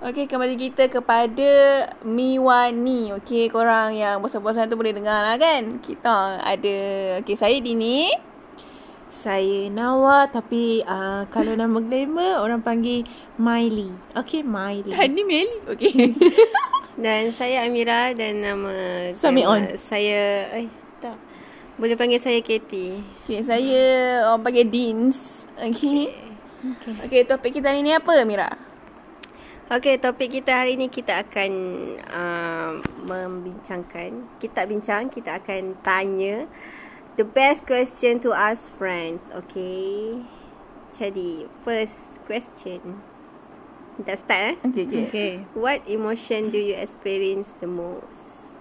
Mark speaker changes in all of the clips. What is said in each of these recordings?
Speaker 1: Okey, kembali kita kepada Miwani. Okey, korang yang bosan-bosan tu boleh dengar lah kan. Kita ada, okey saya Dini.
Speaker 2: Saya Nawa tapi uh, kalau nama glamour orang panggil Miley. Okay, Miley.
Speaker 1: Tadi Meli. Okey.
Speaker 3: Dan saya Amira dan nama
Speaker 2: Sami on.
Speaker 3: Saya eh tak. Boleh panggil saya Katie.
Speaker 1: Okey, saya orang panggil Deans. Okey. Okey, okay, topik kita hari ni apa, Mira?
Speaker 3: Okey, topik kita hari ni kita akan uh, membincangkan, kita bincang, kita akan tanya the best question to ask friends. Okay. Jadi, first question. Dah start eh?
Speaker 1: Okey, okey.
Speaker 2: Okay.
Speaker 3: What emotion do you experience the most?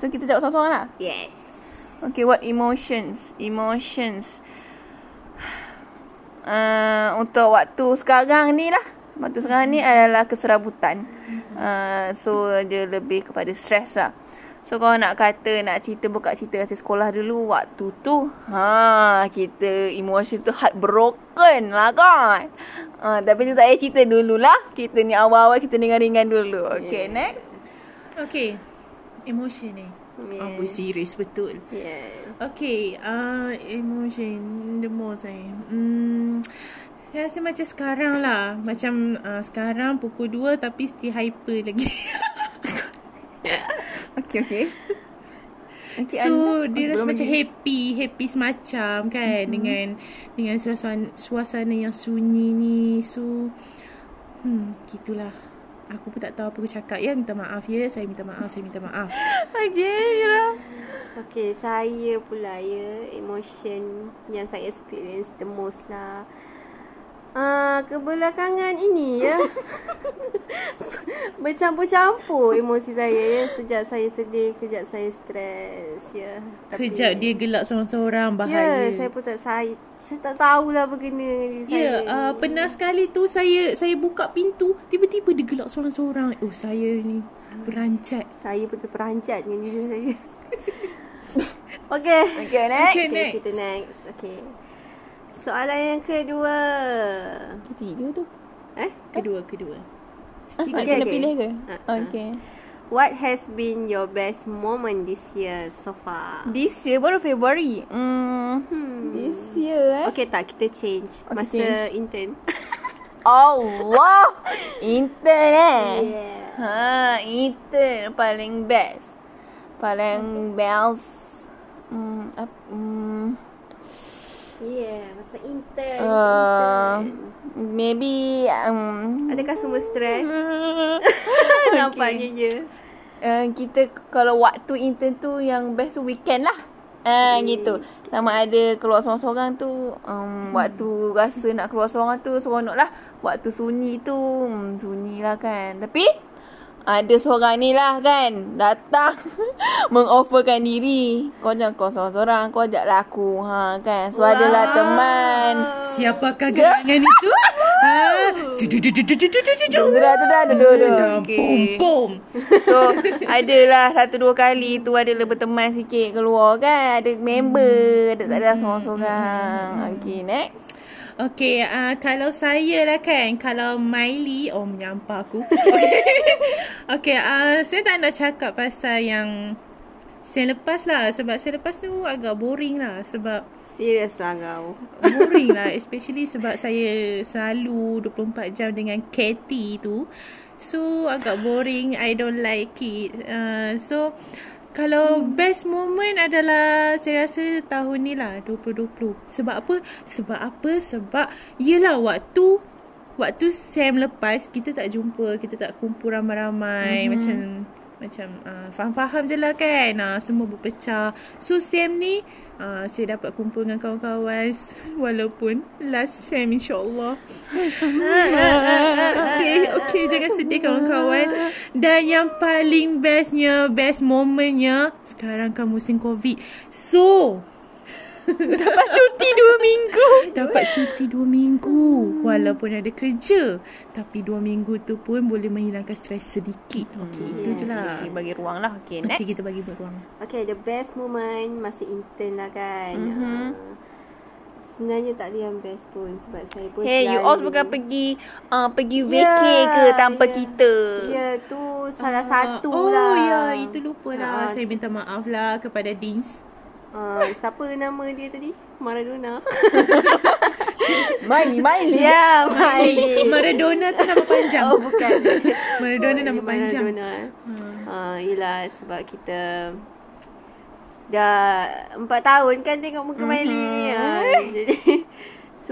Speaker 1: So, kita jawab seorang-seorang lah.
Speaker 3: Yes.
Speaker 1: Okay, what emotions? Emotions. Uh, untuk waktu sekarang ni lah. Waktu sekarang ni adalah keserabutan. Uh, so, dia lebih kepada stres lah. So, kalau nak kata, nak cerita, buka cerita kasi sekolah dulu, waktu tu, ha, kita emotion tu heartbroken lah kan. Uh, tapi tu tak payah cerita dululah. Kita ni awal-awal kita ringan-ringan dulu. Okay, next.
Speaker 2: Okay. Emotion ni.
Speaker 3: Yeah.
Speaker 2: Apa serius betul.
Speaker 3: Yeah.
Speaker 2: Okay, uh, emotion the most eh. Hmm, saya rasa macam sekarang lah. Macam uh, sekarang pukul 2 tapi still hyper lagi.
Speaker 1: Okay, okay. Okay,
Speaker 2: so,
Speaker 1: anda-
Speaker 2: dia rasa macam
Speaker 1: lagi.
Speaker 2: happy, happy semacam kan mm-hmm. dengan dengan suasana suasana yang sunyi ni. So, hmm, gitulah. Aku pun tak tahu apa aku cakap. Ya, minta maaf ya. Saya minta maaf, saya minta maaf.
Speaker 1: Okay, Mira.
Speaker 3: Okay, saya pula ya emotion yang saya experience the most lah. Ah, kebelakangan ini ya. Bercampur-campur emosi saya ya. Sekejap saya sedih, kejap saya stres ya.
Speaker 2: Kejap dia gelak seorang-seorang
Speaker 3: Ya,
Speaker 2: bahaya.
Speaker 3: saya pun tak saya saya tak tahulah apa kena dengan diri saya.
Speaker 2: Ya, uh, pernah sekali tu saya saya buka pintu, tiba-tiba dia gelak seorang-seorang. Oh, saya ni berancat.
Speaker 3: Saya pun terperanjat dengan diri saya. okay.
Speaker 1: Okay, next.
Speaker 2: Okay,
Speaker 3: Okay,
Speaker 2: next.
Speaker 3: kita next. Okay. Soalan yang kedua.
Speaker 1: Ketiga tu.
Speaker 3: Eh?
Speaker 2: Kedua, kedua.
Speaker 1: Ah,
Speaker 3: Okay,
Speaker 1: kena
Speaker 3: okay.
Speaker 1: pilih ke?
Speaker 3: Ah, ah.
Speaker 1: Okay.
Speaker 3: What has been your best moment this year so far?
Speaker 1: This year baru February. Hmm.
Speaker 3: Hmm.
Speaker 1: This year eh.
Speaker 3: Okay tak, kita change.
Speaker 1: Okay,
Speaker 3: Masa
Speaker 1: change.
Speaker 3: intern.
Speaker 1: Allah. Intern eh.
Speaker 3: yeah.
Speaker 1: Ha, intern paling best. Paling best. Hmm, hmm,
Speaker 3: Yeah, masa intern.
Speaker 1: uh,
Speaker 3: masa intern.
Speaker 1: maybe um,
Speaker 3: Adakah semua stres? Nampaknya ya.
Speaker 1: uh, kita kalau waktu intern tu yang best tu weekend lah. Ah hmm. gitu. Sama ada keluar seorang-seorang tu um, waktu rasa nak keluar seorang tu seronok lah. Waktu sunyi tu hmm, sunyi lah kan. Tapi ada seorang ni lah kan datang mengofferkan diri. Kau jangan keluar seorang-seorang, kau ajaklah aku. Ha kan. So wow. adalah teman.
Speaker 2: Siapakah gerangan itu? ha?
Speaker 1: Sudah tu dah duduk duduk.
Speaker 2: Pom pom.
Speaker 1: So adalah satu dua kali tu adalah berteman sikit keluar kan. Ada member, ada tak ada seorang-seorang. Okay next.
Speaker 2: Okay, uh, kalau saya lah kan, kalau Miley, oh menyampah aku. Okay, okay uh, saya tak nak cakap pasal yang saya lepas lah. Sebab saya lepas tu agak boring lah. Sebab
Speaker 3: Serius lah kau.
Speaker 2: boring lah especially sebab saya selalu 24 jam dengan Katie tu so agak boring I don't like it uh, so kalau best moment adalah saya rasa tahun ni lah 2020 sebab apa? Sebab apa? Sebab yelah waktu waktu Sam lepas kita tak jumpa kita tak kumpul ramai-ramai. Mm-hmm. macam macam uh, faham-faham je lah kan. Uh, semua berpecah. So Sam ni uh, saya dapat kumpul dengan kawan-kawan walaupun last Sam insyaAllah. Sedih okay jangan sedih kawan-kawan. Dan yang paling bestnya best momentnya sekarang kan musim covid. So
Speaker 1: Dapat cuti dua minggu.
Speaker 2: dapat cuti dua minggu walaupun ada kerja tapi dua minggu tu pun boleh menghilangkan stres sedikit okay itu je lah
Speaker 1: Okay, bagi ruang lah. Okay next.
Speaker 2: okay kita bagi beruang
Speaker 3: Okay, the best moment masa intern lah kan.
Speaker 1: Mhm.
Speaker 3: Uh, Sebenarnya tak ada yang best pun sebab saya pun
Speaker 1: Hey, you
Speaker 3: selalu
Speaker 1: all bukan pergi uh, pergi vacay ke tanpa
Speaker 3: ya.
Speaker 1: kita?
Speaker 3: Ya, tu salah
Speaker 2: Ah,
Speaker 3: satu
Speaker 2: oh,
Speaker 3: lah.
Speaker 2: Oh ya, itu lupa lah.
Speaker 3: Ah.
Speaker 2: Saya minta maaf lah kepada Dins.
Speaker 3: Uh, siapa nama dia tadi? Maradona.
Speaker 1: Miley, Miley.
Speaker 3: ya,
Speaker 2: Oh,
Speaker 3: baik.
Speaker 2: Maradona tu nama panjang.
Speaker 3: Oh, bukan.
Speaker 2: Maradona
Speaker 3: Oh,
Speaker 2: nama
Speaker 3: ini
Speaker 2: panjang.
Speaker 3: Maradona. Ah, yelah sebab kita dah empat tahun kan tengok muka Miley ni. Ah, jadi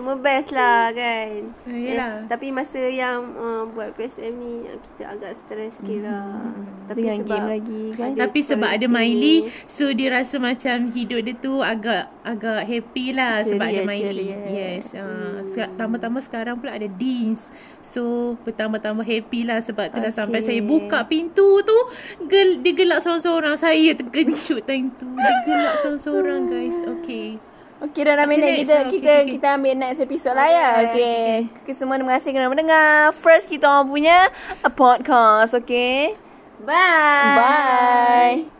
Speaker 3: semua best lah kan.
Speaker 2: Ah, yelah.
Speaker 3: tapi masa yang uh, buat PSM ni kita agak stres sikit lah. Tapi
Speaker 1: Dengan
Speaker 3: sebab
Speaker 1: game lagi kan?
Speaker 3: ada
Speaker 2: Tapi sebab ada
Speaker 3: penalty.
Speaker 2: Miley So dia rasa macam Hidup dia tu Agak Agak happy lah Sebab
Speaker 1: Ceria,
Speaker 2: ada Miley
Speaker 1: ceria.
Speaker 2: Yes uh, hmm. Tambah-tambah sekarang pula ada Deans So Bertambah-tambah happy lah Sebab tu
Speaker 1: Okay.
Speaker 2: sampai Saya buka pintu tu gel, Dia gelak seorang-seorang Saya terkejut time tu Dia gelak seorang-seorang guys Okay
Speaker 1: Okey dah
Speaker 2: dah
Speaker 1: minit
Speaker 2: kita
Speaker 1: kita,
Speaker 2: okay,
Speaker 1: kita,
Speaker 2: okay.
Speaker 1: kita ambil next episode lah ya. Okey. Okay. okay. semua terima kasih kerana mendengar. First kita orang punya a podcast, okey.
Speaker 3: Bye.
Speaker 1: Bye.